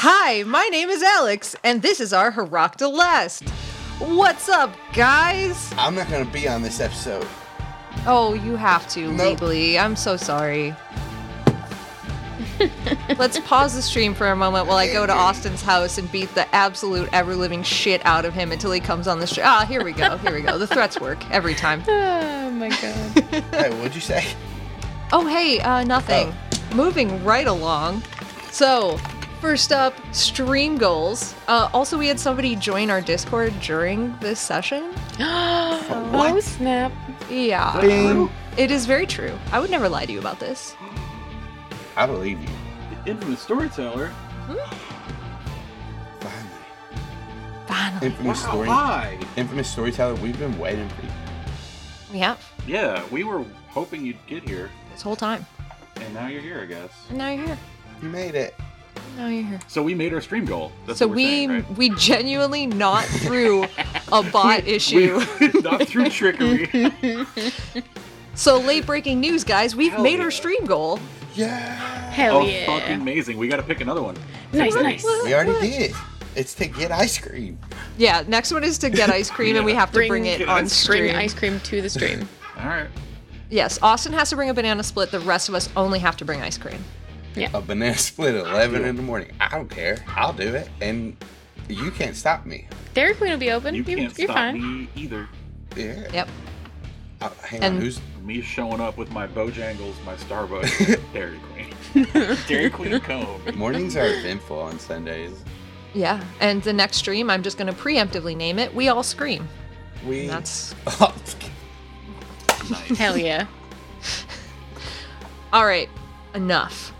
Hi, my name is Alex, and this is our Hirac Delest. What's up, guys? I'm not gonna be on this episode. Oh, you have to Nope. legally. I'm so sorry. Let's pause the stream for a moment while I go to Austin's house and beat the absolute ever living shit out of him until he comes on the stream. Ah, here we go. Here we go. The threats work every time. Oh my god. Hey, what'd you say? Oh, hey, uh, nothing. Moving right along. So, first up, stream goals. Uh, also, we had somebody join our Discord during this session. oh snap. Yeah. Bing. It is very true. I would never lie to you about this. I believe you. Infamous storyteller. Finally. Finally. Infamous Wow, story. hi. Infamous storyteller. We've been waiting for you. We have Yeah, we were hoping you'd get here, this whole time. and now you're here, I guess. And now you're here. You made it. Now you're here. So we made our stream goal. That's so what we're we saying, right? we genuinely not through a bot issue. We, not through trickery. so late breaking news, guys. We've Hell made yeah. our stream goal. Yeah. Hell oh, yeah. fucking amazing! We got to pick another one. Nice, nice. We already did. It's to get ice cream. Yeah, next one is to get ice cream, and we Yeah. have to bring, Bring- it on ice stream. Bring ice cream to the stream. All right. Yes, Austin has to bring a banana split. The rest of us only have to bring ice cream. A banana split at 11 in the morning. I don't care. I'll do it. And you can't stop me. Dairy Queen will be open. You You, can't are stop fine. me either. Yeah. Yep. Uh, hang And- on. Who's. Me showing up with my Bojangles, my Starbucks, Dairy Queen, Dairy Queen cone. Mornings are eventful on Sundays. Yeah, and the next stream, I'm just going to preemptively name it "We All Scream." We. And that's Nice. Hell yeah. all right. Enough.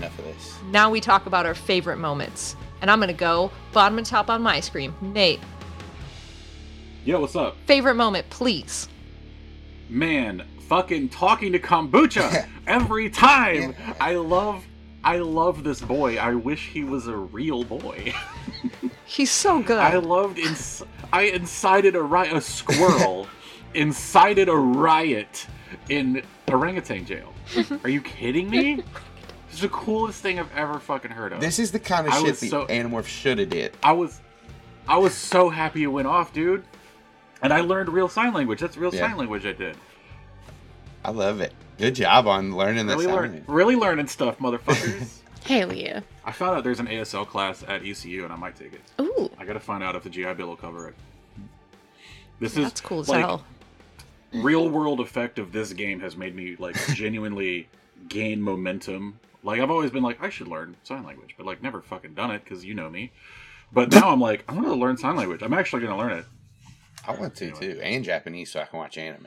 Enough of this. Now we talk about our favorite moments, and I'm going to go bottom and top on my screen. Nate, Yo, what's up, favorite moment, please. man? Fucking talking to kombucha every time. I love, I love this boy. I wish he was a real boy. He's so good. I loved. Ins- I incited a riot. A squirrel incited a riot in orangutan jail. Are you kidding me? This is the coolest thing I've ever fucking heard of. This is the kind of I shit was the so- Animorph should have did. I was, I was so happy it went off, dude. And I learned real sign language. That's real Yeah. sign language I did. I love it. Good job on learning this. Really, learn, really learning stuff, motherfuckers. Hell yeah. I found out there's an ASL class at ECU, and I might take it. Ooh. I gotta find out if the GI Bill will cover it. This is That's cool as like, hell. real world effect of this game has made me like genuinely gain momentum. Like I've always been like I should learn sign language, but like never fucking done it because you know me. But now I'm like I want to learn sign language. I'm actually gonna learn it. I want to Anyway. too, and Japanese, so I can watch anime.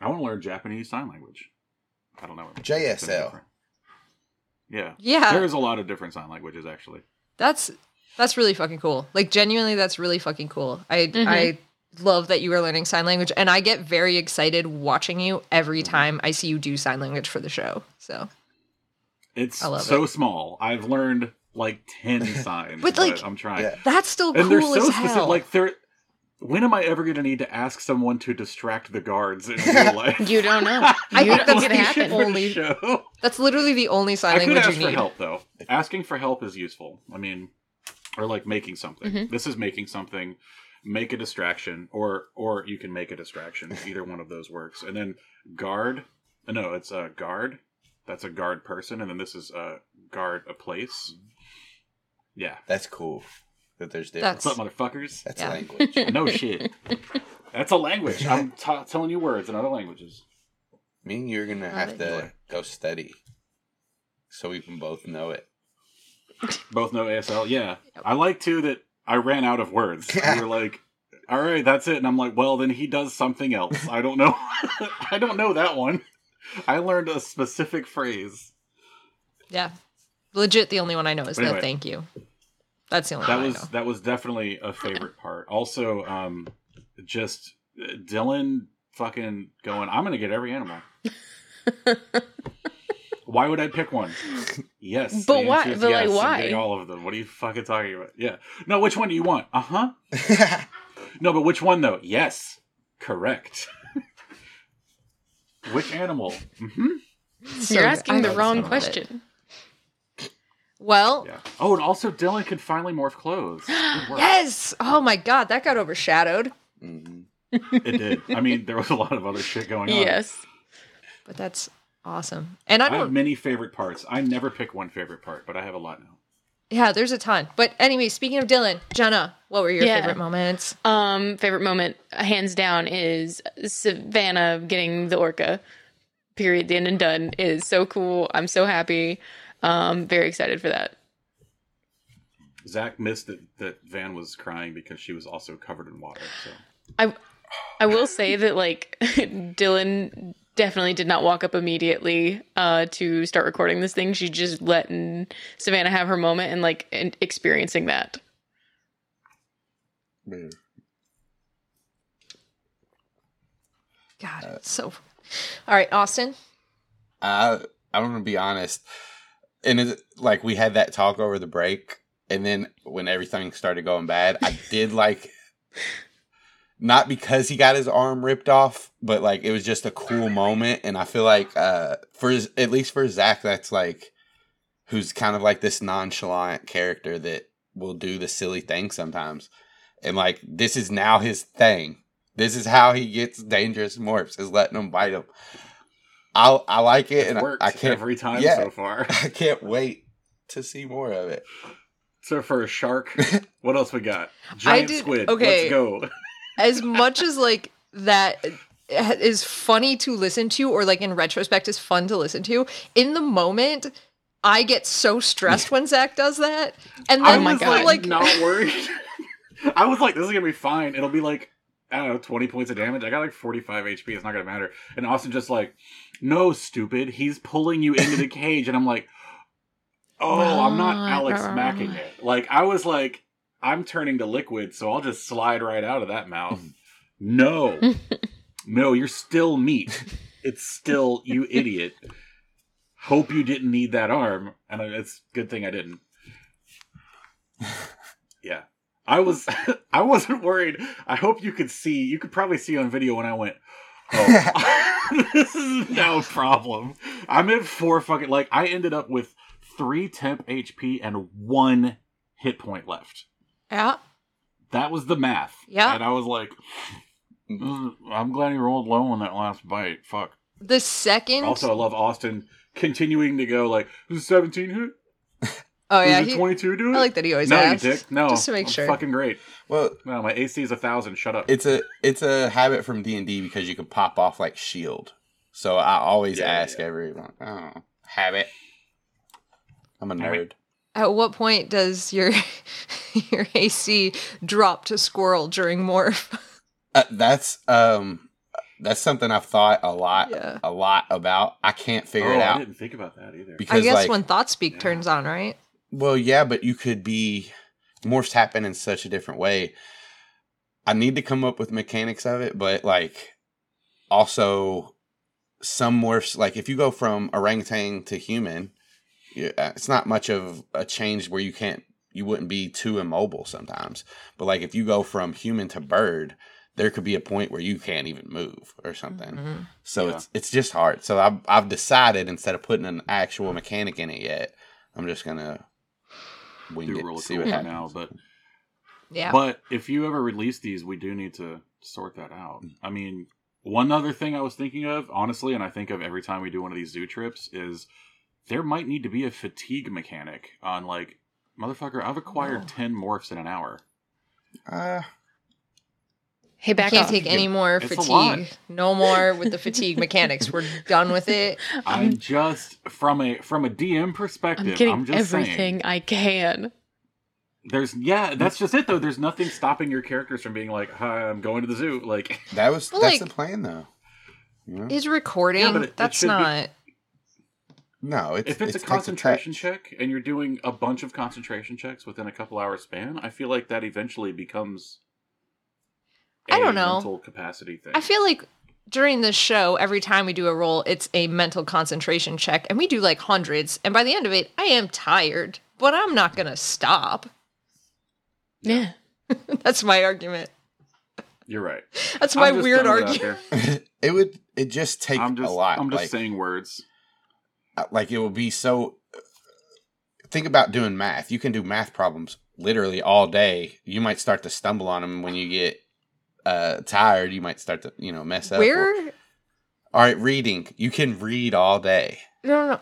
I want to learn Japanese sign language. I don't know. what- JSL. Yeah. Yeah. There is a lot of different sign languages actually. That's that's really fucking cool. Like genuinely, that's really fucking cool. I Mhm. I love that you are learning sign language, and I get very excited watching you every time I see you do sign language for the show. So It's so it. small. I've learned like ten signs, But, but, I'm trying. Yeah. that's still and they're cool so as specific. hell. Like they're. When am I ever going to need to ask someone to distract the guards in real life? You don't know. I think that's get the it happen. only- only show. that's literally the only sign I could language ask you for need. help though. Asking for help is useful. I mean, or like making something. Mhm. This is making something. Make a distraction, or or you can make a distraction. Either one of those works. And then guard. uh, No, it's a guard. That's a guard person, and then this is a guard a place. Yeah. That's cool. That there's difference. What's up, motherfuckers? That's Yeah. language. No shit. That's a language. I'm t- telling you words in other languages. Me and you're gonna have it. to go study, so we can both know it. Both know ASL. Yeah. I like too that I ran out of words. You were like, "All right, that's it," and I'm like, "Well, then he does something else. I don't know. I don't know that one. I learned a specific phrase. Yeah, legit. The only one I know is But the anyway. thank you. That's the only That one was I know. that was definitely a favorite part. Also, um, just uh, Dylan fucking going. I'm gonna get every animal. Why would I pick one? Yes, But why- answer is but, like, yes, I'm why? getting all of them. What are you fucking talking about? Yeah. No, which one do you want? Uh huh. No, but which one though? Yes, correct. Which animal? Mm-hmm. So You're asking the wrong some of it. question. Well, Yeah. Oh, and also Dylan can finally morph clothes. Yes. Oh my god, that got overshadowed. Mhm. It did. I mean, there was a lot of other shit going on. Yes. But that's awesome. And I I have many favorite parts. I never pick one favorite part, but I have a lot now. Yeah, there's a ton. But anyway, speaking of Dylan, Jenna, what were your Yeah. favorite moments? Um, favorite moment, hands down, is Savannah getting the orca. Period. The end and done is so cool. I'm so happy. Um, very excited for that. Zac missed that, that Van was crying because she was also covered in water. So I I will say that like Dylan definitely did not walk up immediately uh to start recording this thing. She just letting Savannah have her moment and like and experiencing that. Yeah. God, it's so. All right, Austin. I I'm gonna be honest, and it, like we had that talk over the break, and then when everything started going bad, I did like, not because he got his arm ripped off, but like it was just a cool moment, and I feel like uh for at least for Zac, that's like who's kind of like this nonchalant character that will do the silly thing sometimes, and like this is now his thing. This is how he gets dangerous morphs is letting them bite him. I I like it, it's and I, worked I can't every time yeah. so far. I can't wait to see more of it. So for a shark, what else we got? Giant did- squid. okay. Let's go. As much as like that is funny to listen to, or like in retrospect is fun to listen to, in the moment, I get so stressed when Zac does that. And I then my was God. like, not worried. I was like, this is gonna be fine. It'll be like I don't know, twenty points of damage. I got like forty five HP. It's not gonna matter. And Austin just like, no, stupid. He's pulling you into the cage, and I'm like, oh, I'm not Alex right, right, smacking it. Like I was like, I'm turning to liquid, so I'll just slide right out of that mouth. Mm-hmm. No, no, you're still meat. It's still you idiot. Hope you didn't need that arm, and it's good thing I didn't. Yeah. I was I wasn't worried. I hope you could see you could probably see on video when I went, Oh this is no problem. I'm at four fucking like I ended up with three temp HP and one hit point left. Yeah, That was the math. Yeah. And I was like "Mm, I'm glad he rolled low on that last bite. Fuck. the second. Also I love Austin continuing to go like, is it 17 hit? oh yeah, he, 22 do it? I like that he always no, asks. you dick. No, just to make I'm sure. Fucking great. Well, No, my AC is a thousand. Shut up. it's a it's a habit from D and D because you can pop off like shield. So I always Yeah, ask yeah. everyone. Oh, habit. I'm a Habit. nerd. At what point does your your AC drop to squirrel during morph? Uh, that's um that's something I've thought a lot Yeah. a lot about. I can't figure oh, it out. I didn't think about that either. because I guess like when thought speak Yeah. turns on, right? Well, yeah, but you could be morphs happen in such a different way. I need to come up with mechanics of it, but like also some morphs like if you go from orangutan to human, you- it's not much of a change where you can't you wouldn't be too immobile sometimes. But like if you go from human to bird, there could be a point where you can't even move or something. Mhm. So Yeah. it's it's just hard. So I've I've decided instead of putting an actual mechanic in it yet, I'm just gonna wing do it, roll see what for happens. now, but Yeah. but if you ever release these, we do need to sort that out. I mean, one other thing I was thinking of, honestly, and I think of every time we do one of these zoo trips, is there might need to be a fatigue mechanic on like, motherfucker, I've acquired No. ten morphs in an hour. Uh, Hey, back Can't off. take any more It's fatigue. No more with the fatigue mechanics. We're done with it. I'm just from a from a DM perspective. I'm I'm, getting just everything saying. I can. There's yeah, that's just it though. There's nothing stopping your characters from being like, "Hi, I'm going to the zoo." Like, that was that's like- the plan though. You know? Is recording. Yeah, but it- it that's be- not. No, it's if it's, it a concentration touch. check and you're doing a bunch of concentration checks within a couple hour span, I feel like that eventually becomes. I I don't know. Mental capacity thing. I feel like during this show, every time we do a roll, it's a mental concentration check, and we do like hundreds. And by the end of it, I am tired, but I'm not gonna stop. Yeah. That's my argument. You're right. That's my weird throwing it out argument. it would it just take I'm just a lot. I'm just like, saying words. Like it would be so think about doing math. You can do math problems literally all day. You might start to stumble on them when you get uh, tired. You might start to you know mess up. Where? All right, reading. You can read all day. No, no, no.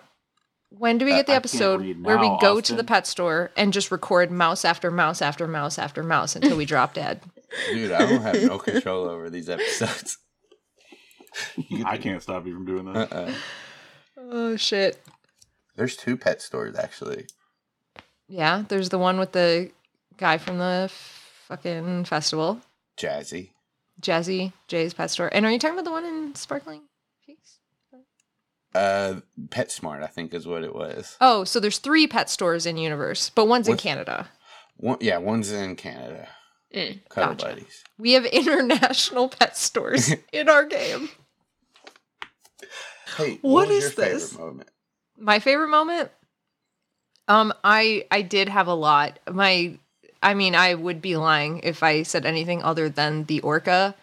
When do we Uh, get the I can't episode read where we now, go to the pet store and just record mouse after mouse after mouse after mouse until we drop dead? Dude, I don't have no control over these episodes. I can't stop you from doing that. Uh-uh. Oh shit. There's two pet stores actually. Yeah, there's the one with the guy from the fucking festival, Jazzy. Jazzy Jay's pet store. And are you talking about the one in Sparkling Peaks? Uh, PetSmart, I think is what it was. Oh, so there's three pet stores in universe, but one's in Canada. One, yeah, one's in Canada. Mm. Cuddle Gotcha. buddies. We have international pet stores in our game. What what, is your this? favorite moment? My favorite moment? Um, I I did have a lot. My I mean, I would be lying if I said anything other than the orca.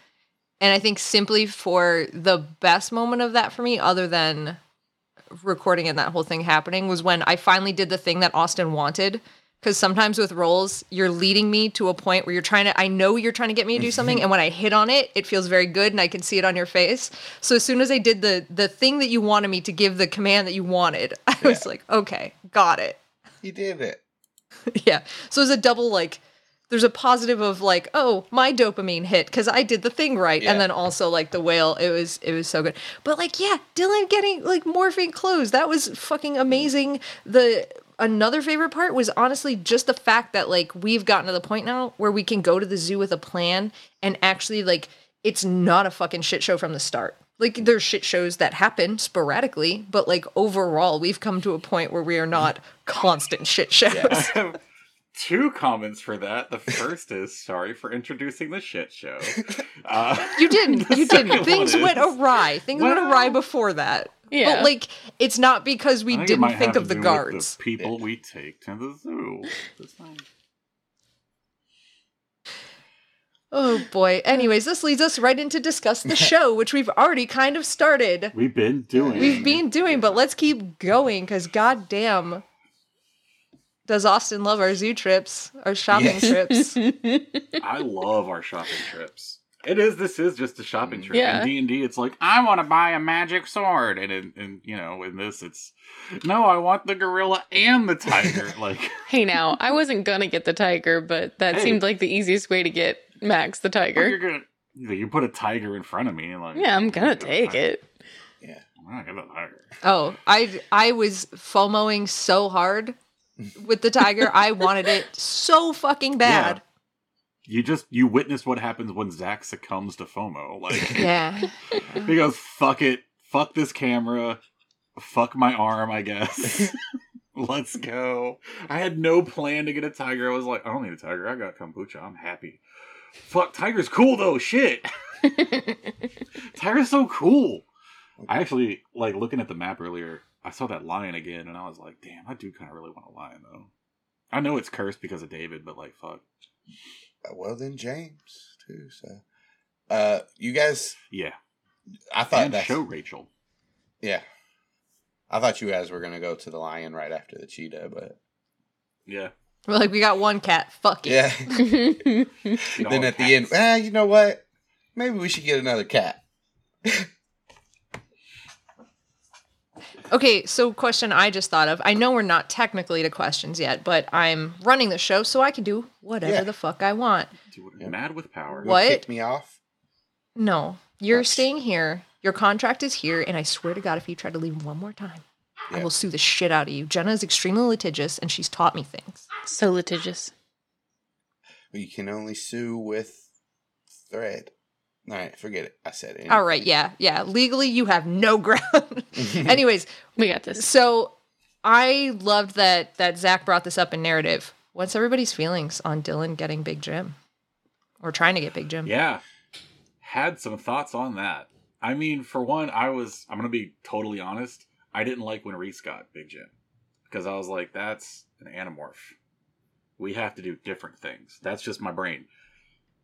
And I think simply for the best moment of that for me, other than recording and that whole thing happening, was when I finally did the thing that Austin wanted. Because sometimes with roles, you're leading me to a point where you're trying to, I know you're trying to get me to do something. Mm-hmm. and when I hit on it, it feels very good and I can see it on your face. So as soon as I did the the thing that you wanted me to give the command that you wanted, I was like, okay, got it. He did it. yeah. So it's a double like there's a positive of like, oh, my dopamine hit because I did the thing right. Yeah. And then also like the whale, it was it was so good. But like, yeah, Dylan getting like morphine clothes, that was fucking mm-hmm. amazing. The another favorite part was honestly just the fact that like we've gotten to the point now where we can go to the zoo with a plan and actually like it's not a fucking shit show from the start. Like there's shit shows that happen sporadically, but like overall we've come to a point where we are not constant shit shows. I have two comments for that. The first is sorry for introducing the shit show. Uh, You didn't. You didn't. Things went awry. Things went Well- awry before that. Yeah. But like, it's not because we think didn't might think of the guards. The people we take to the zoo. Oh boy. Anyways, this leads us right into discuss the show, which we've already kind of started. We've been doing. We've been doing, but let's keep going because goddamn, does Austin love our zoo trips, our shopping Yes. trips? I love our shopping trips. It is. This is just a shopping mm. trip. Yeah. In D and D, it's like I want to buy a magic sword, and in, in you know, in this, it's no, I want the gorilla and the tiger. Like, hey, now I wasn't gonna get the tiger, but that Hey. seemed like the easiest way to get Max the you're tiger. gonna you put a tiger in front of me, and like, Yeah, I'm gonna take it. Yeah. I'm not gonna get a tiger. Oh, I I was FOMOing so hard with the tiger. I wanted it so fucking bad. You just you witness what happens when Zac succumbs to FOMO. Like, Yeah. he goes, "Fuck it, fuck this camera, fuck my arm." I guess. Let's go. I had no plan to get a tiger. I was like, I don't need a tiger. I got kombucha. I'm happy. Fuck, tiger's cool though. Shit. Tiger's so cool. I actually like looking at the map earlier. I saw that lion again, and I was like, "Damn, I do kind of really want a lion though." I know it's cursed because of David, but like, fuck, Well, then James too. So, uh, you guys, yeah. I thought And that's show Rachel. yeah. I thought you guys were gonna go to the lion right after the cheetah, but Yeah. We're like, we got one cat. Fuck it. yeah. Then at the end, cats. ah, you know what? Maybe we should get another cat. Okay, so question I just thought of. I know we're not technically to questions yet, but I'm running the show so I can do whatever Yeah. the fuck I want. Do it- Mad with power. You What? Kick me off. No, you're sh- staying here. Your contract is here, and I swear to God, if you try to leave one more time, I Yeah. will sue the shit out of you. Jenna is extremely litigious, and she's taught me things. so litigious. You can only sue with thread. All right, forget it. I said it. All right, yeah, yeah. Legally, you have no ground. Anyways, We got this. so I loved that that Zac brought this up in narrative. What's everybody's feelings on Dylan getting Big Jim, or trying to get Big Jim? Yeah. Had some thoughts on that. I mean, for one, I was, I'm going to be totally honest. I didn't like when Reese got Big Jim because I was like, that's an Animorph. We have to do different things. That's just my brain.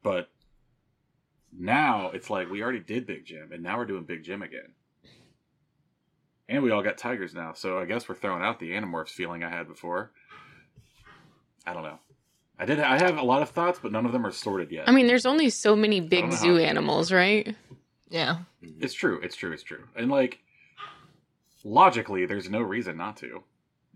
But now it's like we already did Big Jim and now we're doing Big Jim again. And we all got tigers now. So I guess we're throwing out the Animorphs feeling I had before. I don't know. I did. I have a lot of thoughts, but none of them are sorted yet. I mean, there's only so many big zoo animals, right? Yeah. Mm-hmm. it's true. It's true. It's true. And like, logically, there's no reason not to. You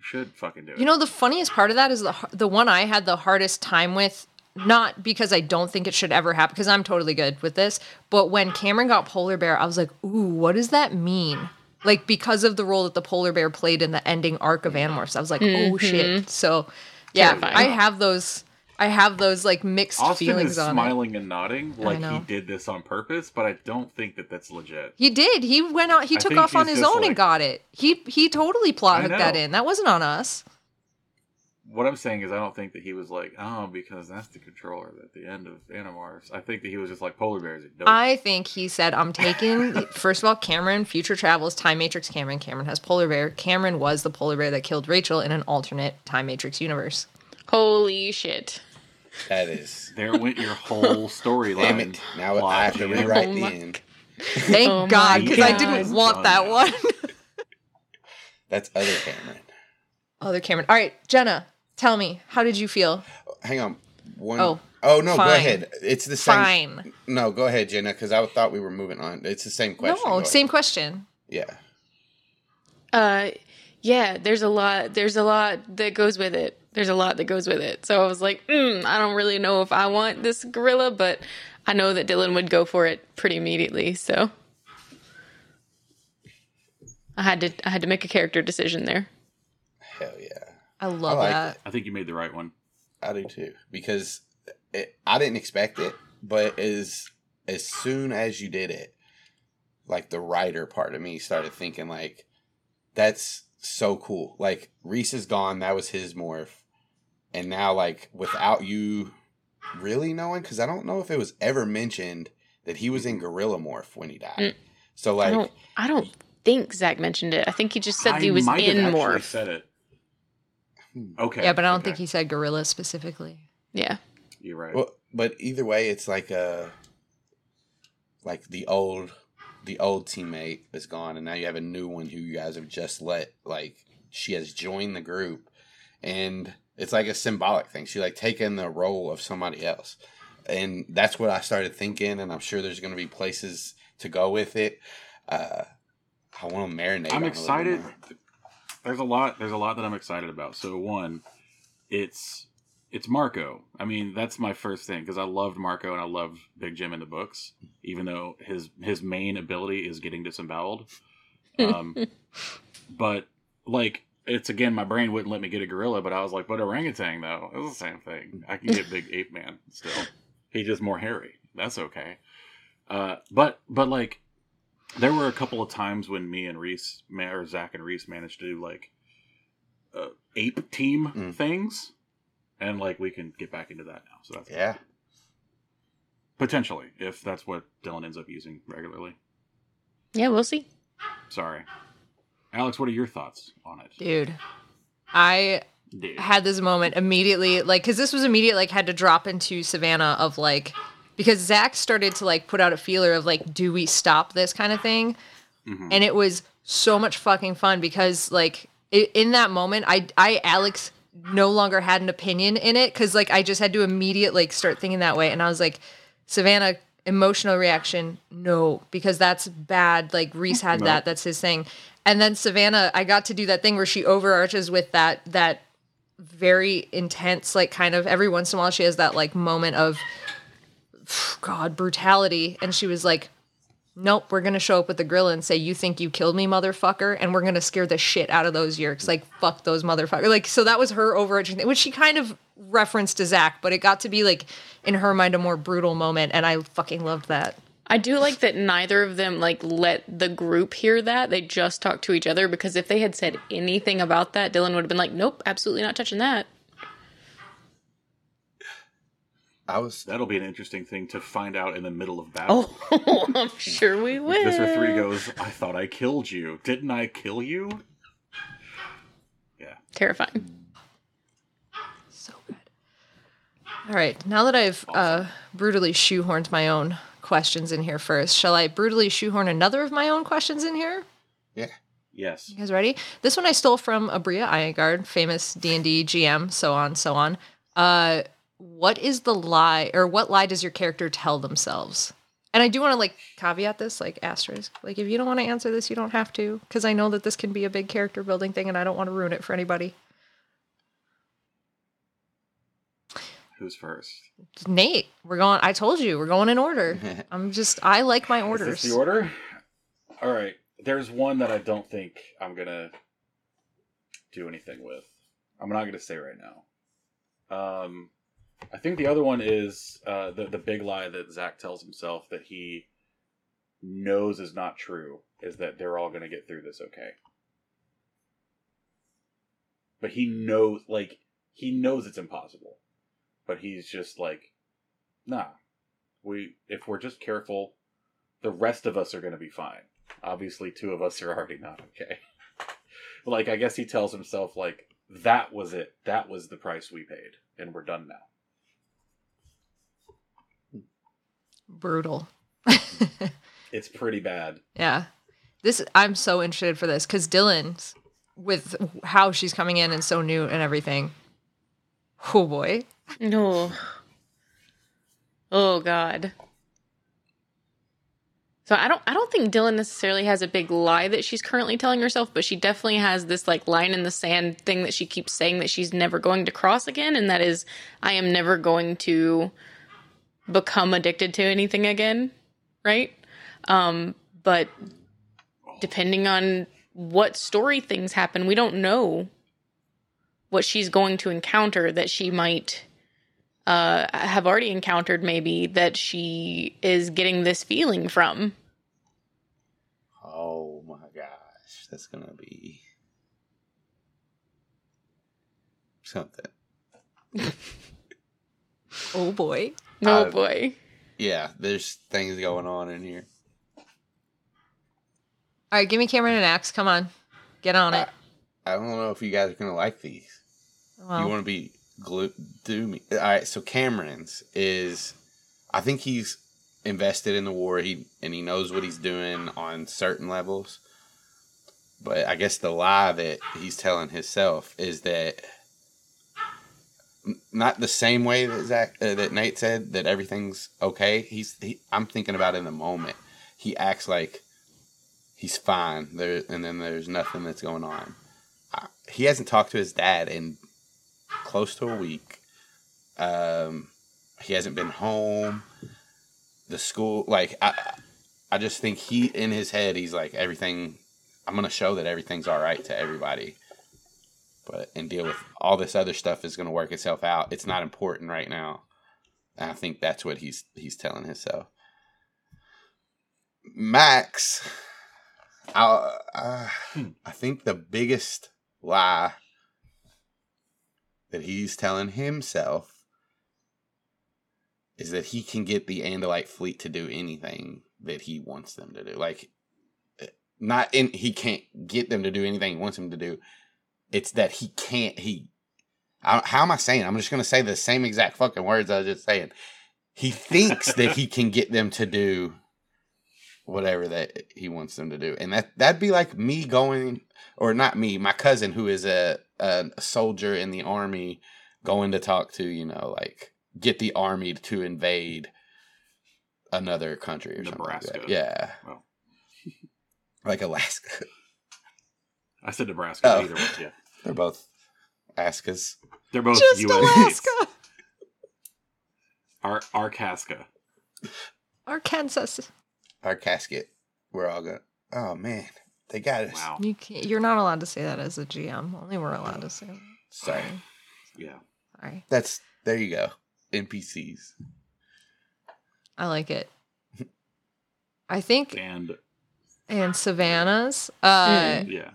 should fucking do it. You know, the funniest part of that is the the one I had the hardest time with. Not because I don't think it should ever happen, because I'm totally good with this. But when Cameron got polar bear, I was like, "Ooh, what does that mean?" Like because of the role that the polar bear played in the ending arc of Animorphs, I was like, "Oh mm-hmm. shit!" So, yeah, Terrifying. I have those. I have those like mixed Austin feelings is on it. smiling and nodding like he did this on purpose, but I don't think that that's legit. He did. He went out. He I took off on his just own and got it. He he totally plot hooked that in. That wasn't on us. What I'm saying is, I don't think that he was like, oh, because that's the controller at the end of Animorphs. I think that he was just like, polar bears are dope. I think he said, I'm taking, first of all, Cameron, future travels, Time Matrix Cameron. Cameron has Polar Bear. Cameron was the Polar Bear that killed Rachel in an alternate Time Matrix universe. Holy shit. That is. there went your whole storyline. Damn it. Now plot, I have to rewrite Oh the my end. Thank Oh God, because I didn't want Done that one. That's other Cameron. Other Cameron. All right, Jenna, tell me, how did you feel? Hang on. One Oh, Oh no, go ahead. It's the same. Fine. No, go ahead, Jenna, because I thought we were moving on. It's the same question. Go No, ahead. same question. Yeah. Uh, yeah, there's a lot. There's a lot that goes with it. There's a lot that goes with it. So I was like, mm, I don't really know if I want this gorilla, but I know that Dylan would go for it pretty immediately. So I had to. I had to make a character decision there. Hell yeah. I love like that. I think you made the right one. I do too because it, I didn't expect it, but as as soon as you did it, like the writer part of me started thinking like, that's so cool. Like Reese is gone, that was his morph, and now like without you really knowing, because I don't know if it was ever mentioned that he was in Gorilla Morph when he died. Mm. So I like, don't. I don't think Zac mentioned it. I think he just said I he was might in actually morph. Said it. Hmm. Okay. Yeah, but I don't okay. think he said gorilla specifically. Yeah. You're right. Well, but either way, it's like a like the old the old teammate is gone, and now you have a new one who you guys have just let like she has joined the group, and it's like a symbolic thing. She like taken the role of somebody else, and that's what I started thinking. And I'm sure there's going to be places to go with it. Uh, I want to marinate. I'm on a excited. There's a lot. There's a lot that I'm excited about. So one, it's it's Marco. I mean, that's my first thing because I loved Marco and I loved Big Jim in the books, even though his his main ability is getting disemboweled. Um, but like, it's again, my brain wouldn't let me get a gorilla, but I was like, but orangutan though, it's the same thing. I can get big ape man still. He's just more hairy. That's okay. Uh, but but like there were a couple of times when me and Reese, or Zac and Reese, managed to do like uh, ape team Mm. things, and like we can get back into that now. So that's Yeah, potentially if that's what Dylan ends up using regularly. Yeah, we'll see. Sorry, Alex. What are your thoughts on it? Dude, I Dude. had this moment immediately, like, because this was immediate, like, had to drop into Savannah of like, because Zac started to like put out a feeler of like, do we stop this kind of thing? Mhm. And it was so much fucking fun because like i in that moment, I, I, Alex no longer had an opinion in it because like I just had to immediately like start thinking that way, and I was like, Savannah, emotional reaction, no, because that's bad. Like Reese had No. that, that's his thing. And then Savannah, I got to do that thing where she overarches with that that very intense, like kind of every once in a while she has that like moment of God, brutality. And she was like, Nope, we're gonna show up with the grill and say, You think you killed me, motherfucker? And we're gonna scare the shit out of those Yeerks. Like, fuck those motherfuckers. Like, so that was her overarching thing, which she kind of referenced to Zac, but it got to be like in her mind a more brutal moment, and I fucking loved that. I do like that neither of them like let the group hear that. They just talked to each other because if they had said anything about that, Dylan would have been like, "Nope, absolutely not touching that." I was. That'll be an interesting thing to find out in the middle of battle. Oh, I'm sure we will. Visser three goes. I thought I killed you. Didn't I kill you? Yeah. Terrifying. So good. All right, now that I've uh, brutally shoehorned my own questions in here first, shall I brutally shoehorn another of my own questions in here? Yeah. Yes. You guys ready? This one I stole from Aabria Iyengar, famous D and D GM, so on, so on. Uh, what is the lie or what lie does your character tell themselves? And I do want to like caveat this, like asterisk. Like if you don't want to answer this, you don't have to, because I know that this can be a big character building thing, and I don't want to ruin it for anybody. Who's first? Nate, we're going. I told you we're going in order. I'm just. I like my Is orders. this the order? All right. There's one that I don't think I'm gonna do anything with. I'm not gonna say right now. Um, I think the other one is uh, the the big lie that Zac tells himself that he knows is not true is that they're all gonna get through this okay. But he knows, like he knows it's impossible, but he's just like, nah. We if we're just careful, the rest of us are going to be fine. Obviously, two of us are already not okay. like, I guess he tells himself, like, that was it. That was the price we paid, and we're done now. Brutal. It's pretty bad. Yeah. This I'm so interested for this because Dylan's with how she's coming in and so new and everything. Oh boy. No. Oh God. So I don't I don't think Dylan necessarily has a big lie that she's currently telling herself, but she definitely has this like line in the sand thing that she keeps saying that she's never going to cross again, and that is I am never going to become addicted to anything again. Right? Um, but depending on what story things happen, we don't know what she's going to encounter that she might uh, have already encountered, maybe that she is getting this feeling from. Oh my gosh, that's gonna be something. Oh boy. Oh Uh, boy. Yeah, there's things going on in here. All right, give me Cameron and Max. Come on. Get on it. I don't know if you guys are gonna like these. Well, you want to be glue do me all right so cameron's is i think he's invested in the war he and he knows what he's doing on certain levels but i guess the lie that he's telling himself is that n- not the same way that Zac uh, that Nate said that everything's okay. He's he, I'm thinking about in the moment. He acts like he's fine there, and then there's nothing that's going on. Uh, he hasn't talked to his dad in close to a week. Um, he hasn't been home. The school, like I, I just think he in his head, he's like everything. I'm gonna show that everything's all right to everybody, but and deal with all this other stuff is gonna work itself out. It's not important right now, and I think that's what he's he's telling himself. Max, I uh, I think the biggest lie that he's telling himself is that he can get the Andalite fleet to do anything that he wants them to do. Like, not in he can't get them to do anything he wants them to do. It's that he can't. He, I, how am I saying? I'm just gonna say the same exact fucking words I was just saying. He thinks that he can get them to do whatever that he wants them to do, and that that'd be like me going, or not me, my cousin who is a a soldier in the army going to talk to you know like get the army to invade another country or Nebraska. something. Like. Yeah, Well, like Alaska. I said Nebraska. Oh. Either one, yeah. They're both Askas. They're both Just U.S. Alaska. states. Ar- Arkaska. Arkansas. Our casket. We're all going. Oh man, they got us. Wow. You can't, you're not allowed to say that as a GM. Only we're allowed to say that. Sorry. Yeah. Sorry. That's there. You go. NPCs. I like it. I think And and Savannah's. Uh yeah.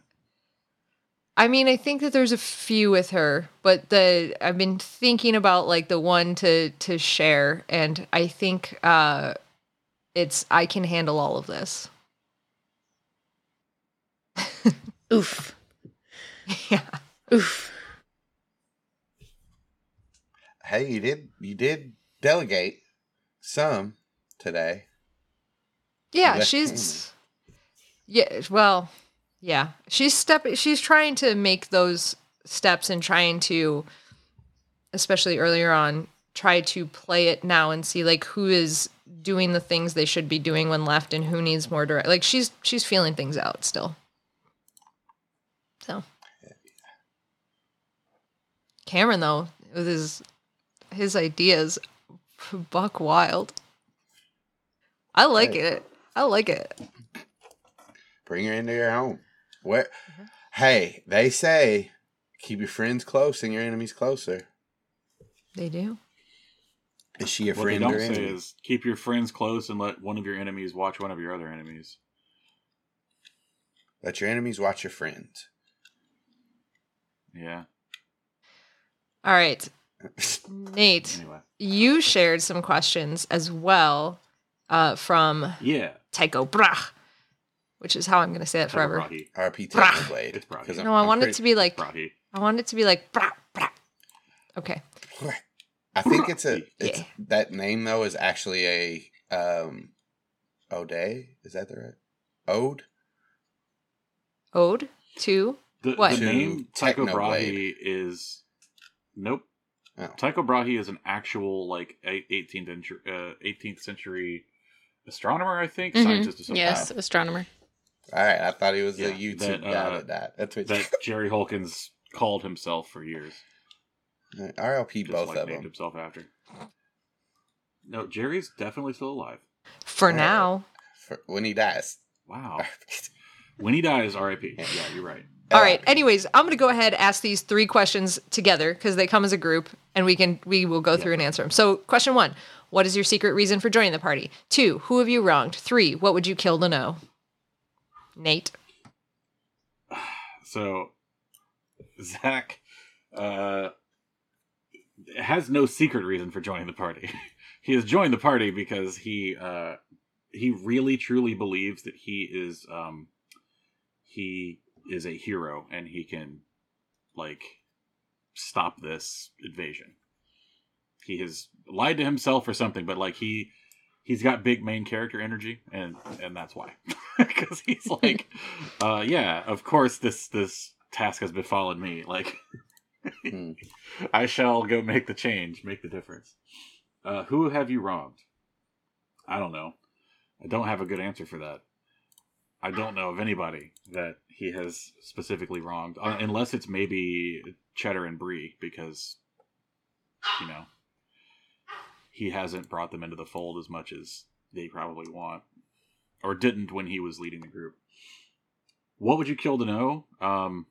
I mean, I think that there's a few with her, but the I've been thinking about like the one to to share, and I think uh, it's I can handle all of this. Oof. yeah, Oof. Hey, you did. You did delegate some today. yeah, she's yeah. Well, yeah, she's step. She's trying to make those steps and trying to, especially earlier on, try to play it now and see like who is doing the things they should be doing when left and who needs more direct. Like she's she's feeling things out still. So Cameron though, with his his ideas, buck wild. I like Hey. it. I like it. Bring her into your home. Where? Hey, they say keep your friends close and your enemies closer. They do. Is she a What they friend or don't say enemy? is keep your friends close and let one of your enemies watch one of your other enemies. Let your enemies watch your friends. Yeah. All right, Nate. Anyway. you shared some questions as well uh, from Yeah. Tycho Brach, which is how I'm going to say it forever. Brahi. RP Technoblade. It's I'm- No, I want it to be like Brahi. I want it to be like Brach, Brach. Okay. I think it's a it's Yeah. that name though is actually a um Ode. Is that the right ode? Ode to The, What? the name Tycho Technoblade. Brahe is nope. Oh. Tycho Brahe is an actual like 18th century, uh, 18th century astronomer, I think, Mhm. scientist of some Yes, kind. astronomer. All right, I thought he was Yeah, a YouTube that, guy uh, that. That's what that Jerry Holkins called himself for years. RLP Just both like of named them. himself after. No, Jerry's definitely still alive. for Uh, now. For, when he dies. Wow. when he dies, R.I.P. Yeah. Yeah, you're right. All right. Anyways, I'm going to go ahead and ask these three questions together because they come as a group, and we can we will go through and answer them. So, question one: What is your secret reason for joining the party? Two: Who have you wronged? Three: What would you kill to know? Nate. So, Zac uh, has no secret reason for joining the party. he has joined the party because he uh, he really truly believes that he is um, he is a hero and he can like stop this invasion. He has lied to himself or something, but like he he's got big main character energy and and that's why because he's like uh yeah of course this this task has befallen me like Hmm. i shall go make the change make the difference. Uh who have you wronged? I don't know. I don't have a good answer for that. I don't know of anybody that he has specifically wronged uh, unless it's maybe cheddar and brie because you know he hasn't brought them into the fold as much as they probably want or didn't when he was leading the group what would you kill to know um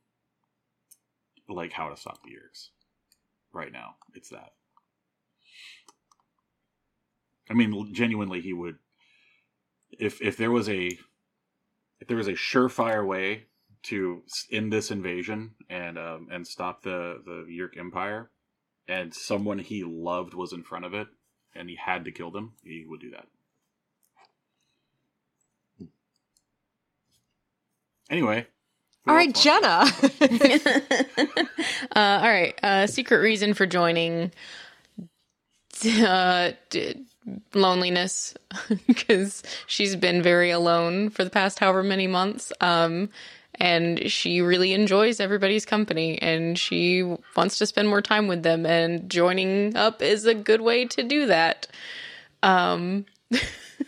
like how to stop the Yeerks. right now it's that i mean genuinely he would if if there was a if there was a surefire way to end this invasion and um and stop the the Yeerk empire and someone he loved was in front of it and he had to kill them, he would do that. Anyway. who All else right, wants to- Jenna. uh, all right. Uh, secret reason for joining uh, d- loneliness because she's been very alone for the past however many months. Um, and she really enjoys everybody's company and she wants to spend more time with them. And joining up is a good way to do that. Um,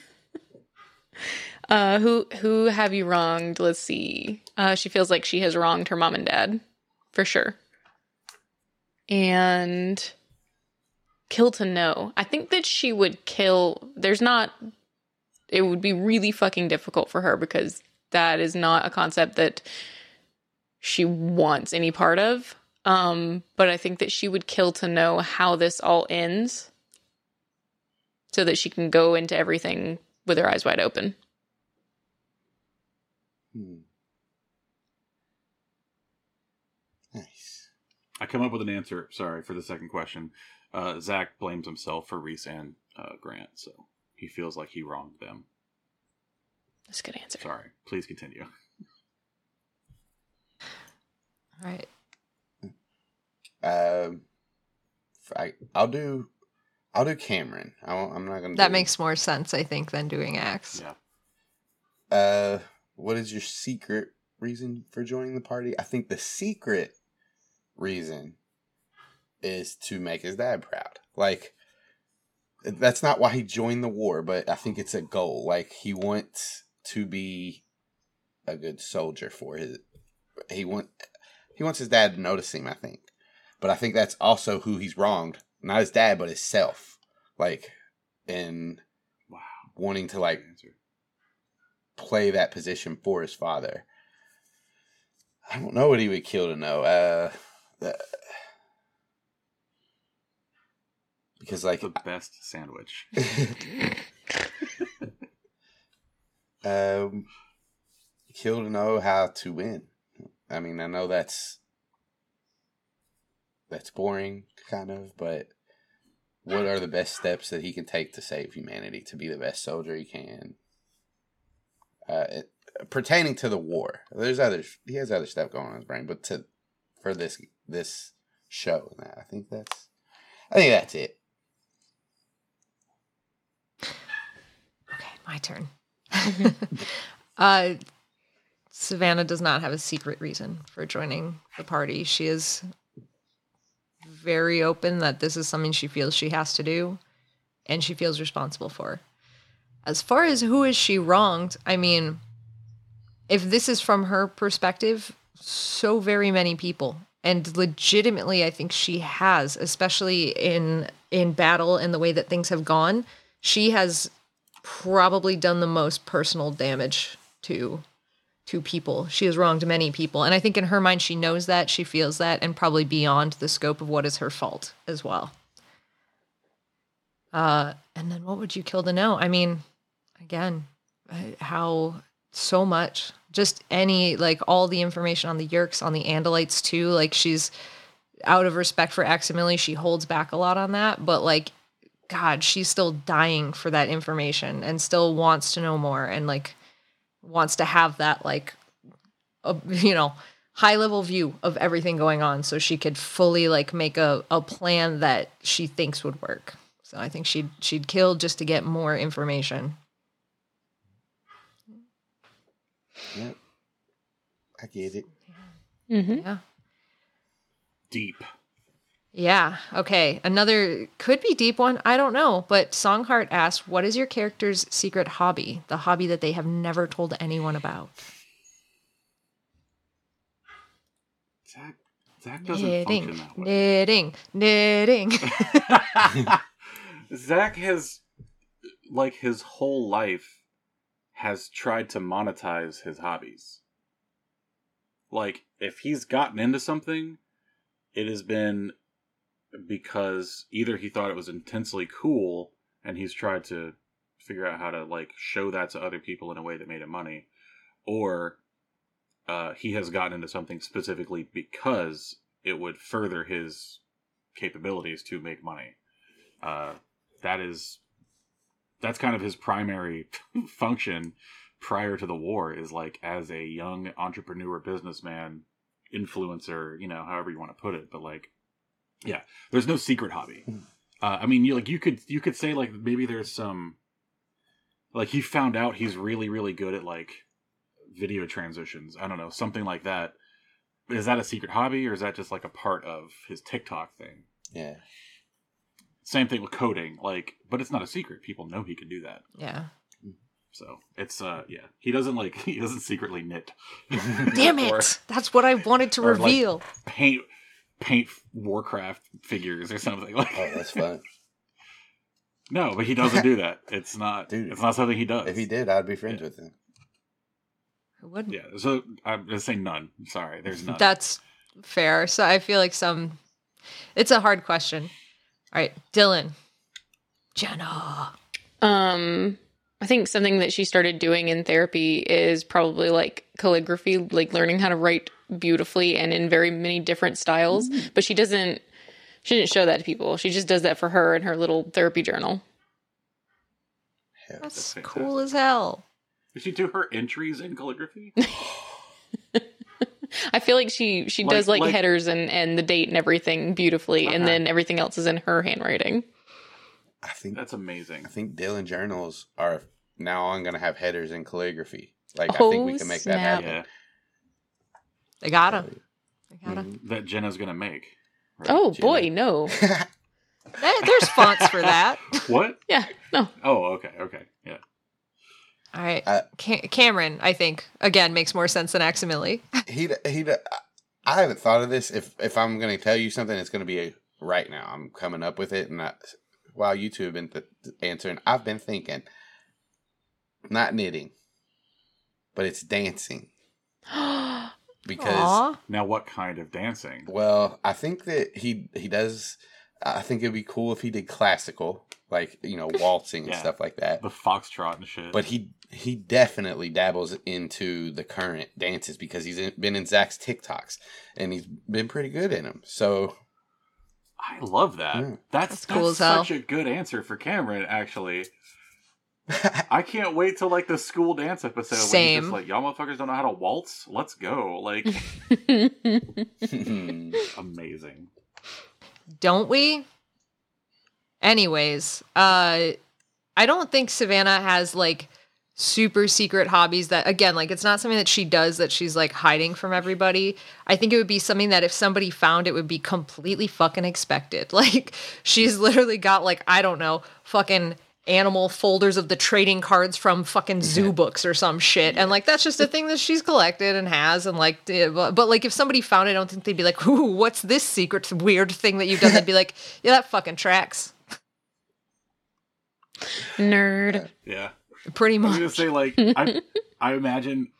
uh, who who have you wronged? Let's see. Uh, she feels like she has wronged her mom and dad, for sure. And kill to know. I think that she would kill. There's not. It would be really fucking difficult for her because that is not a concept that she wants any part of. Um, but I think that she would kill to know how this all ends, so that she can go into everything with her eyes wide open. Hmm. Nice. I come up with an answer, sorry, for the second question. Uh, Zac blames himself for Reese and uh, Grant, so he feels like he wronged them. That's a good answer. Sorry. Please continue. All right. Um, I, I'll do. I'll do Cameron. I won't, I'm not gonna. That do- makes more sense, I think, than doing Max. Yeah. Uh, what is your secret reason for joining the party? I think the secret reason is to make his dad proud. Like, that's not why he joined the war, but I think it's a goal. Like he wants to be a good soldier for his. He want he wants his dad to notice him. I think, but I think that's also who he's wronged. Not his dad, but himself. Like, in Wow. wanting to like. Play that position for his father. I don't know what he would kill to know. Uh, the- because like the best sandwich. um, kill to know how to win. I mean, I know that's that's boring, kind of, but what are the best steps that he can take to save humanity to be the best soldier he can? Uh, pertaining to the war, there's other he has other stuff going on in his brain, but to for this this show, I think that's I think that's it. Okay, my turn. uh, Savannah does not have a secret reason for joining the party. She is very open that this is something she feels she has to do and she feels responsible for. As far as who is she wronged, I mean, if this is from her perspective, so very many people. And legitimately, I think she has, especially in in battle and the way that things have gone, she has probably done the most personal damage to to people. She has wronged many people. And I think in her mind she knows that, she feels that, and probably beyond the scope of what is her fault as well. Uh and then what would you kill to know? I mean, again, uh, how so much. Just any like all the information on the Yeerks, on the Andalites too. Like she's out of respect for Aximili, she holds back a lot on that, but like God, she's still dying for that information and still wants to know more and like wants to have that like a, you know high level view of everything going on so she could fully like make a, a plan that she thinks would work. So I think she'd she'd kill just to get more information. Yep, I get it. Mm-hmm. Yeah. Deep. Yeah. Okay. Another could be deep one. I don't know. But Songheart asks, "What is your character's secret hobby? The hobby that they have never told anyone about." Zac, Zac doesn't Knitting, function that way. knitting, knitting. Zac has, like, his whole life has tried to monetize his hobbies. Like, if he's gotten into something, it has been because either he thought it was intensely cool and he's tried to figure out how to, like, show that to other people in a way that made him money, or uh, he has gotten into something specifically because it would further his capabilities to make money. Uh, that is that's kind of his primary function prior to the war is like as a young entrepreneur businessman influencer you know however you want to put it but like yeah there's no secret hobby. Uh, i mean you like you could you could say like maybe there's some like he found out he's really really good at like video transitions. I don't know something like that. Is that a secret hobby or is that just like a part of his tiktok thing? Yeah, same thing with coding like but it's not a secret people know he can do that yeah. so it's uh yeah he doesn't like he doesn't secretly knit Damn Or it! That's what I wanted to or, like- reveal. paint paint warcraft figures or something like oh, that's fun. no but he doesn't do that it's not Dude. it's not something he does if he did, I'd be friends with him. Who wouldn't? yeah so i'm gonna say none sorry there's none That's fair. So I feel like some. It's a hard question. All right, Dylan. Jenna. Um, I think something that she started doing in therapy is probably like calligraphy, like learning how to write beautifully and in very many different styles. But she doesn't. She didn't show that to people. She just does that for her in her little therapy journal. Hell, That's fantastic. cool as hell. did she do her entries in calligraphy I feel like she she Like- does like, like- headers and and the date and everything beautifully, and Uh-huh. then everything else is in her handwriting. I think that's amazing I think Dylan journals are now on going to have headers in calligraphy. Like I Oh, think we can make that happen. yeah They got him. They got him. Mhm. that jenna's gonna make right? Oh Jenna. boy, no! There's fonts for that. What? Yeah. No. Oh, okay, okay, yeah. All right. Uh, Ca- Cameron, I think, again, makes more sense than Aximili. he he. I haven't thought of this. If if I'm going to tell you something, it's going to be right now. I'm coming up with it, and I, while you two have been th- answering, I've been thinking. Not knitting, but it's dancing because. Aw. Now, what kind of dancing? Well, I think that he he does. I think it'd be cool if he did classical, like you know, waltzing and Yeah. stuff like that. The foxtrot and shit. But he he definitely dabbles into the current dances because he's in, been in Zac's TikToks and he's been pretty good in them. So I love that. Yeah. That's, That's that's, as hell. such a good answer for Cameron. Actually, I can't wait till like the school dance episode. When he's Same. just like, y'all motherfuckers don't know how to waltz. Let's go! Like, hmm. amazing. Don't we? Anyways, uh I don't think Savannah has like super secret hobbies that again, like it's not something that she does that she's like hiding from everybody. I think it would be something that if somebody found it would be completely fucking expected. Like she's literally got like I don't know, fucking animal folders of the trading cards from fucking zoo books or some shit. And like that's just a thing that she's collected and has and like but, but like if somebody found it i don't think they'd be like ooh what's this secret weird thing that you've done? They'd be like yeah that fucking tracks. Nerd. Yeah, pretty I was much. gonna say like I I imagine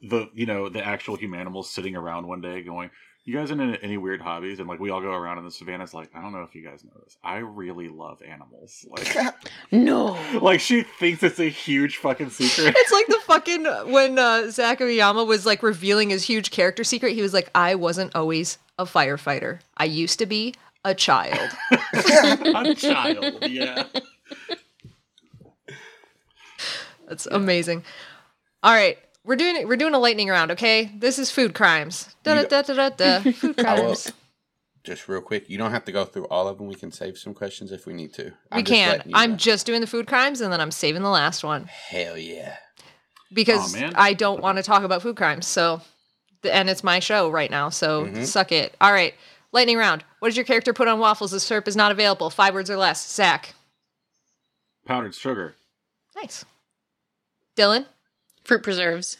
the you know the actual humanimals sitting around one day going. You guys into any weird hobbies? And like we all go around in the savannah's like, I don't know if you guys know this. I really love animals. Like No. like she thinks it's a huge fucking secret. it's like the fucking when uh Zac Oyama was like revealing his huge character secret he was like i wasn't always a firefighter i used to be a child a child, yeah. That's amazing. All right, we're doing we're doing a lightning round. Okay, this is food crimes. Da da da da da. da. Food I will, crimes. just real quick, you don't have to go through all of them. We can save some questions if we need to. We I'm just can. letting you I'm know. just doing the food crimes, and then I'm saving the last one Hell yeah. because Aw, man. I don't want to talk about food crimes. So, and it's my show right now. So Mhm. suck it. All right, lightning round. What does your character put on waffles if syrup is not available? Five words or less. Zac. Powdered sugar. Nice. Dylan. Fruit preserves.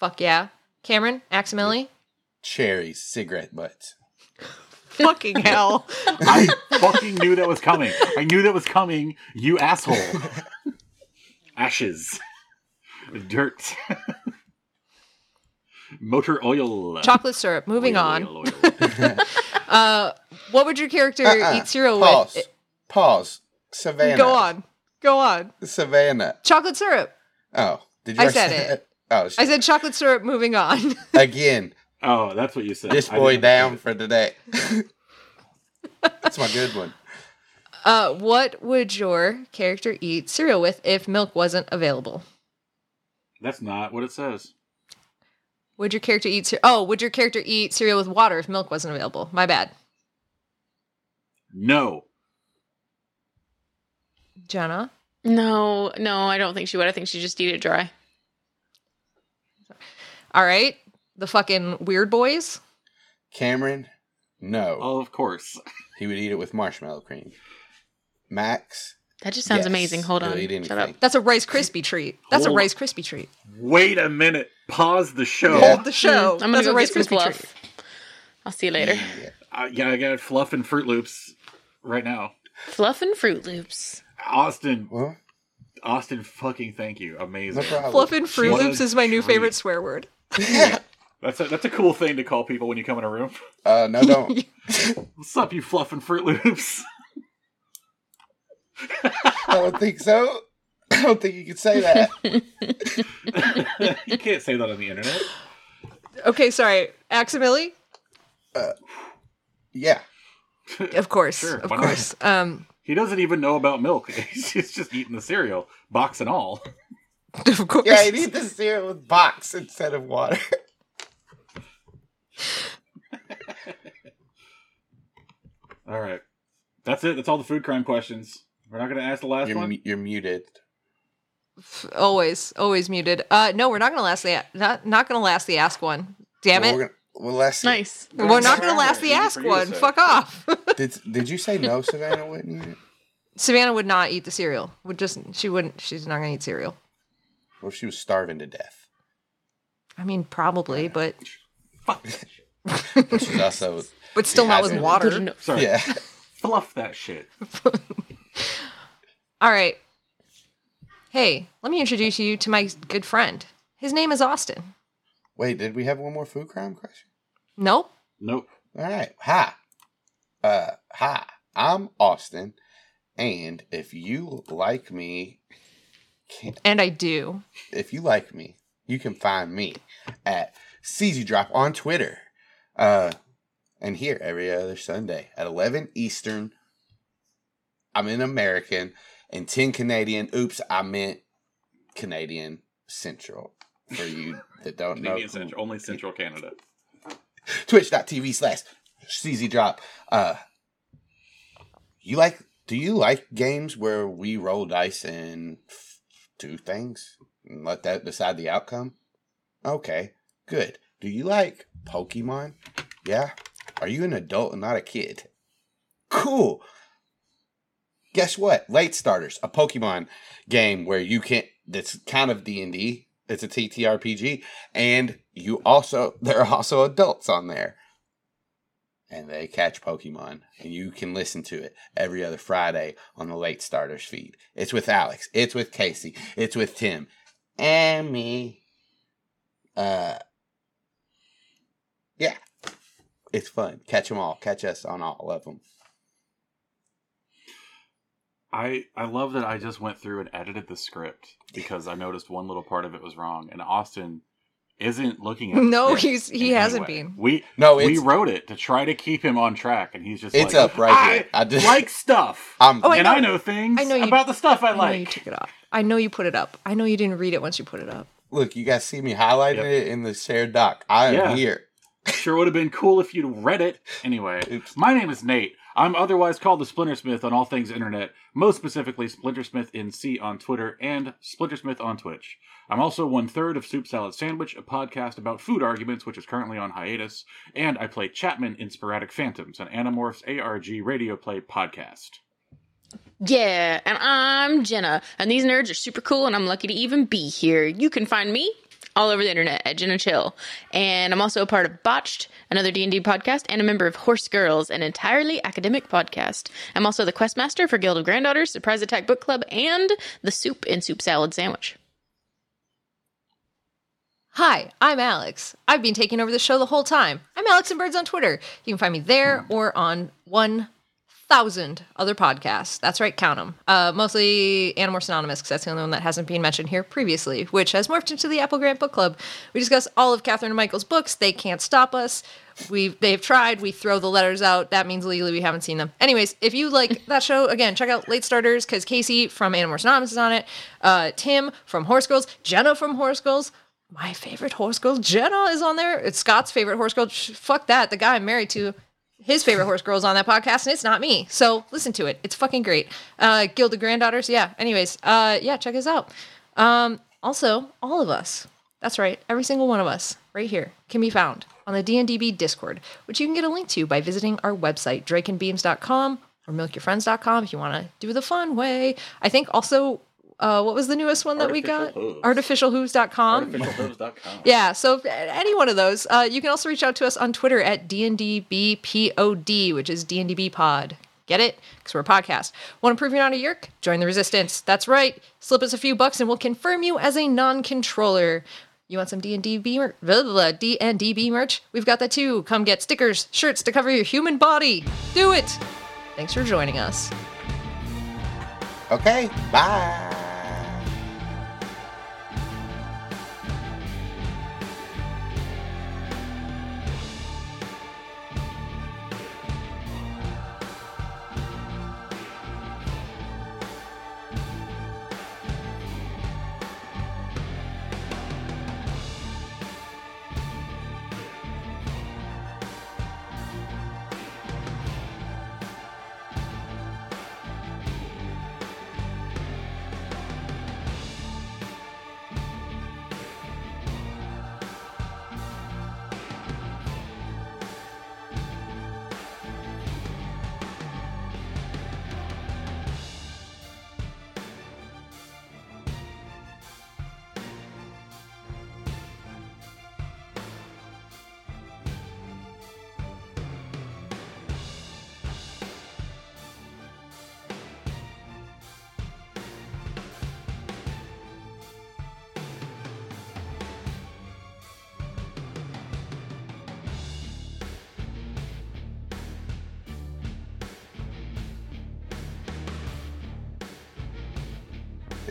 Fuck yeah. Cameron. Aximili. Cherries, cigarette butts. Fucking hell. I fucking knew that was coming. I knew that was coming, you asshole. Ashes. Dirt. Motor oil. Chocolate syrup. Moving Oil, on. oil, oil. Uh, what would your character Uh-uh. eat cereal Pause. with? Pause. Savannah. Go on. Go on. Savannah. Chocolate syrup. Oh, did you? I said it. that? Oh, I said chocolate syrup. Moving on. again. oh, that's what you said. This boy down understand for today. That's my good one. Uh, what would your character eat cereal with if milk wasn't available? That's not what it says. Would your character eat? Cer- oh, would your character eat cereal with water if milk wasn't available? My bad, No. Jenna. No, no, I don't think she would. I think she'd just eat it dry. All right, the fucking weird boys. Cameron, no. Oh, of course. He would eat it with marshmallow cream. Max, That just sounds Yes, amazing. Hold he'll on. Shut up. That's a Rice Krispie treat. That's a Rice Krispie treat. Wait a minute. Pause the show. Yeah. Hold the show. I'm gonna That's go a Rice get Krispie fluff. treat. I'll see you later. Yeah. Uh, yeah, I got Fluff and Froot Loops right now. Fluff and Froot Loops. Austin, Well, Austin, fucking thank you. Amazing. no problem. Fluff and Fruit What Loops is my new treat. favorite swear word. That's a that's a cool thing to call people when you come in a room. Uh, no, don't. What's up, you Fluff and Froot Loops? I don't think so. I don't think you can say that. you can't say that on the internet. Okay, sorry. Aximili? Yeah. Of course. Sure, of why not? course. Um He doesn't even know about milk. He's just, just eating the cereal, box and all. of course. Yeah, you need the cereal with box instead of water. All right, that's it. That's all the food crime questions. We're not going to ask the last You're, one. mu- you're muted. always always muted uh no we're not gonna last the not not gonna last the ask one damn Well, it We're gonna, Well, let's see. Nice. We're not going to last the ask for you to one. Fuck off. Did Did you say no, Savannah wouldn't eat? Savannah would not eat the cereal. Would just she wouldn't. She's not going to eat cereal. What if she was starving to death? I mean, probably, but Fuck that shit. But she's also but still not with hasn't. water. Sorry. yeah. Fluff that shit. All right. Hey, let me introduce you to my good friend. His name is Austin. Wait, did we have one more food crime question? Nope. Nope. All right. Hi. Uh, hi. I'm Austin, and if you like me, can, And I do. if you like me, you can find me at seezydrop on Twitter. Uh, and here every other Sunday at 11 Eastern. I'm in American and 10 Canadian. Oops, I meant Canadian Central for you that don't know. Canadian who- Central. Only Central Canada. Twitch.tv slash seezydrop. Uh, you like, do you like games where we roll dice and do things and let that decide the outcome? Okay, good. Do you like Pokemon? Yeah? Are you an adult and not a kid? Cool. Guess what? Late Starters, a Pokemon game where you can't. that's kind of D&D. It's a TTRPG and you also there are also adults on there. And they catch Pokemon and you can listen to it every other Friday on the Late Starters feed. It's with Alex, it's with Casey, it's with Tim and me. Uh yeah. It's fun. Catch them all. Catch us on all of them. I I love that I just went through and edited the script because I noticed one little part of it was wrong, and Austin isn't looking at. the No, he's- he hasn't way. been. We No, we wrote it to try to keep him on track, and he's just it's like, up right I here. I just like stuff, I'm Oh, I and know. I know things I know you- about the stuff I like. I know you took it off. I know you put it up. I know you didn't read it once you put it up. look, you guys see me highlighting Yep. it in the shared doc. I am Yeah. here. Sure would have been cool if you'd read it. Anyway, Oops. my name is Nate. I'm otherwise called the Splintersmith on all things internet, most specifically SplintersmithNC on Twitter and Splintersmith on Twitch. I'm also one third of Soup Salad Sandwich, a podcast about food arguments, which is currently on hiatus, and I play Chapman in Sporadic Phantoms, an Animorphs ARG radio play podcast. Yeah, and I'm Jenna, and these nerds are super cool, and I'm lucky to even be here. You can find me all over the internet at Jenna Chill, and I'm also a part of Botched, another D&D podcast, and a member of Horse Girls, an entirely academic podcast. I'm also the questmaster for Guild of Granddaughters, Surprise Attack Book Club, and the Soup and Soup Salad Sandwich. Hi, I'm Alex. I've been taking over the show the whole time. I'm Alex and Birds on Twitter. You can find me there or on 1,000 other podcasts. That's right, count them. Uh, mostly Animorphs Anonymous, because that's the only one that hasn't been mentioned here previously, which has morphed into the Apple Grant Book Club. We discuss all of Catherine and Michael's books. They can't stop us. We they've tried. We throw the letters out. That means legally we haven't seen them. Anyways, if you like that show, again, check out Late Starters because Casey from Animorphs Anonymous is on it. Uh, Tim from Horse Girls, Jenna from Horse Girls, my favorite horse girl, Jenna, is on there. It's Scott's favorite horse girl. Fuck that. The guy I'm married to, his favorite horse girl is on that podcast, and it's not me. So listen to it. It's fucking great. Uh, Guild of Granddaughters. Yeah. Anyways, uh, yeah, check us out. Um, also, all of us. That's right. Every single one of us right here can be found on the DNDB Discord, which you can get a link to by visiting our website, drakeandbeams.com or milkyourfriends.com if you want to do the fun way. I think also, uh, what was the newest one that we got? Artificial Hooves. Artificialhooves.com. Artificialhooves.com. Yeah, so any one of those, uh, you can also reach out to us on Twitter at DNDBPOD, which is DNDB Pod. Get it? Because we're a podcast. Want to prove you're not a Yeerk? Join the resistance. That's right. Slip us a few bucks and we'll confirm you as a non-controller. You want some DNDB mer- blah, blah, blah, DNDB merch? We've got that too. Come get stickers, shirts to cover your human body. Do it. Thanks for joining us. Okay, bye.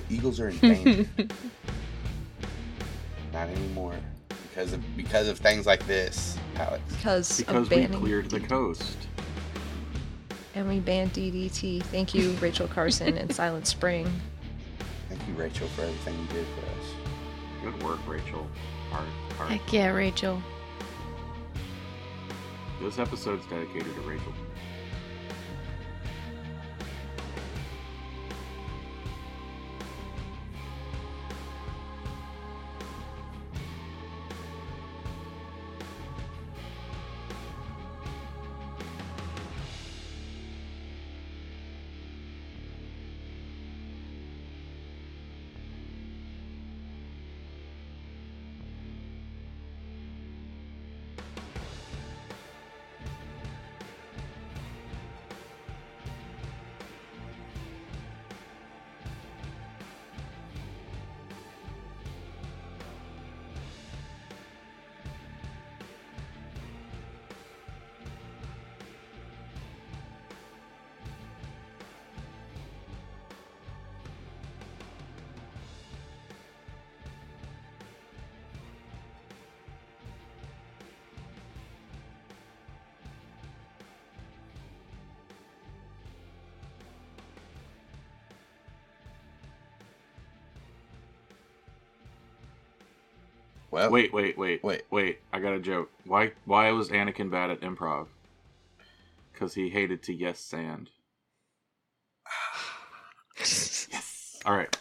Eagles are in danger. Not anymore. Because of because of things like this, Alex. Because, Because of we banning cleared the coast. and we banned DDT. Thank you, Rachel Carson and Silent Spring. Thank you, Rachel, for everything you did for us. Good work, Rachel. Hard, hard. Heck yeah, Rachel. This episode's dedicated to Rachel. Well, Wait, wait, wait, Wait. wait! I got a joke. Why? Why was Anakin bad at improv? Because he hated to yes sand. yes. All right.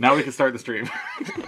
Now we can start the stream.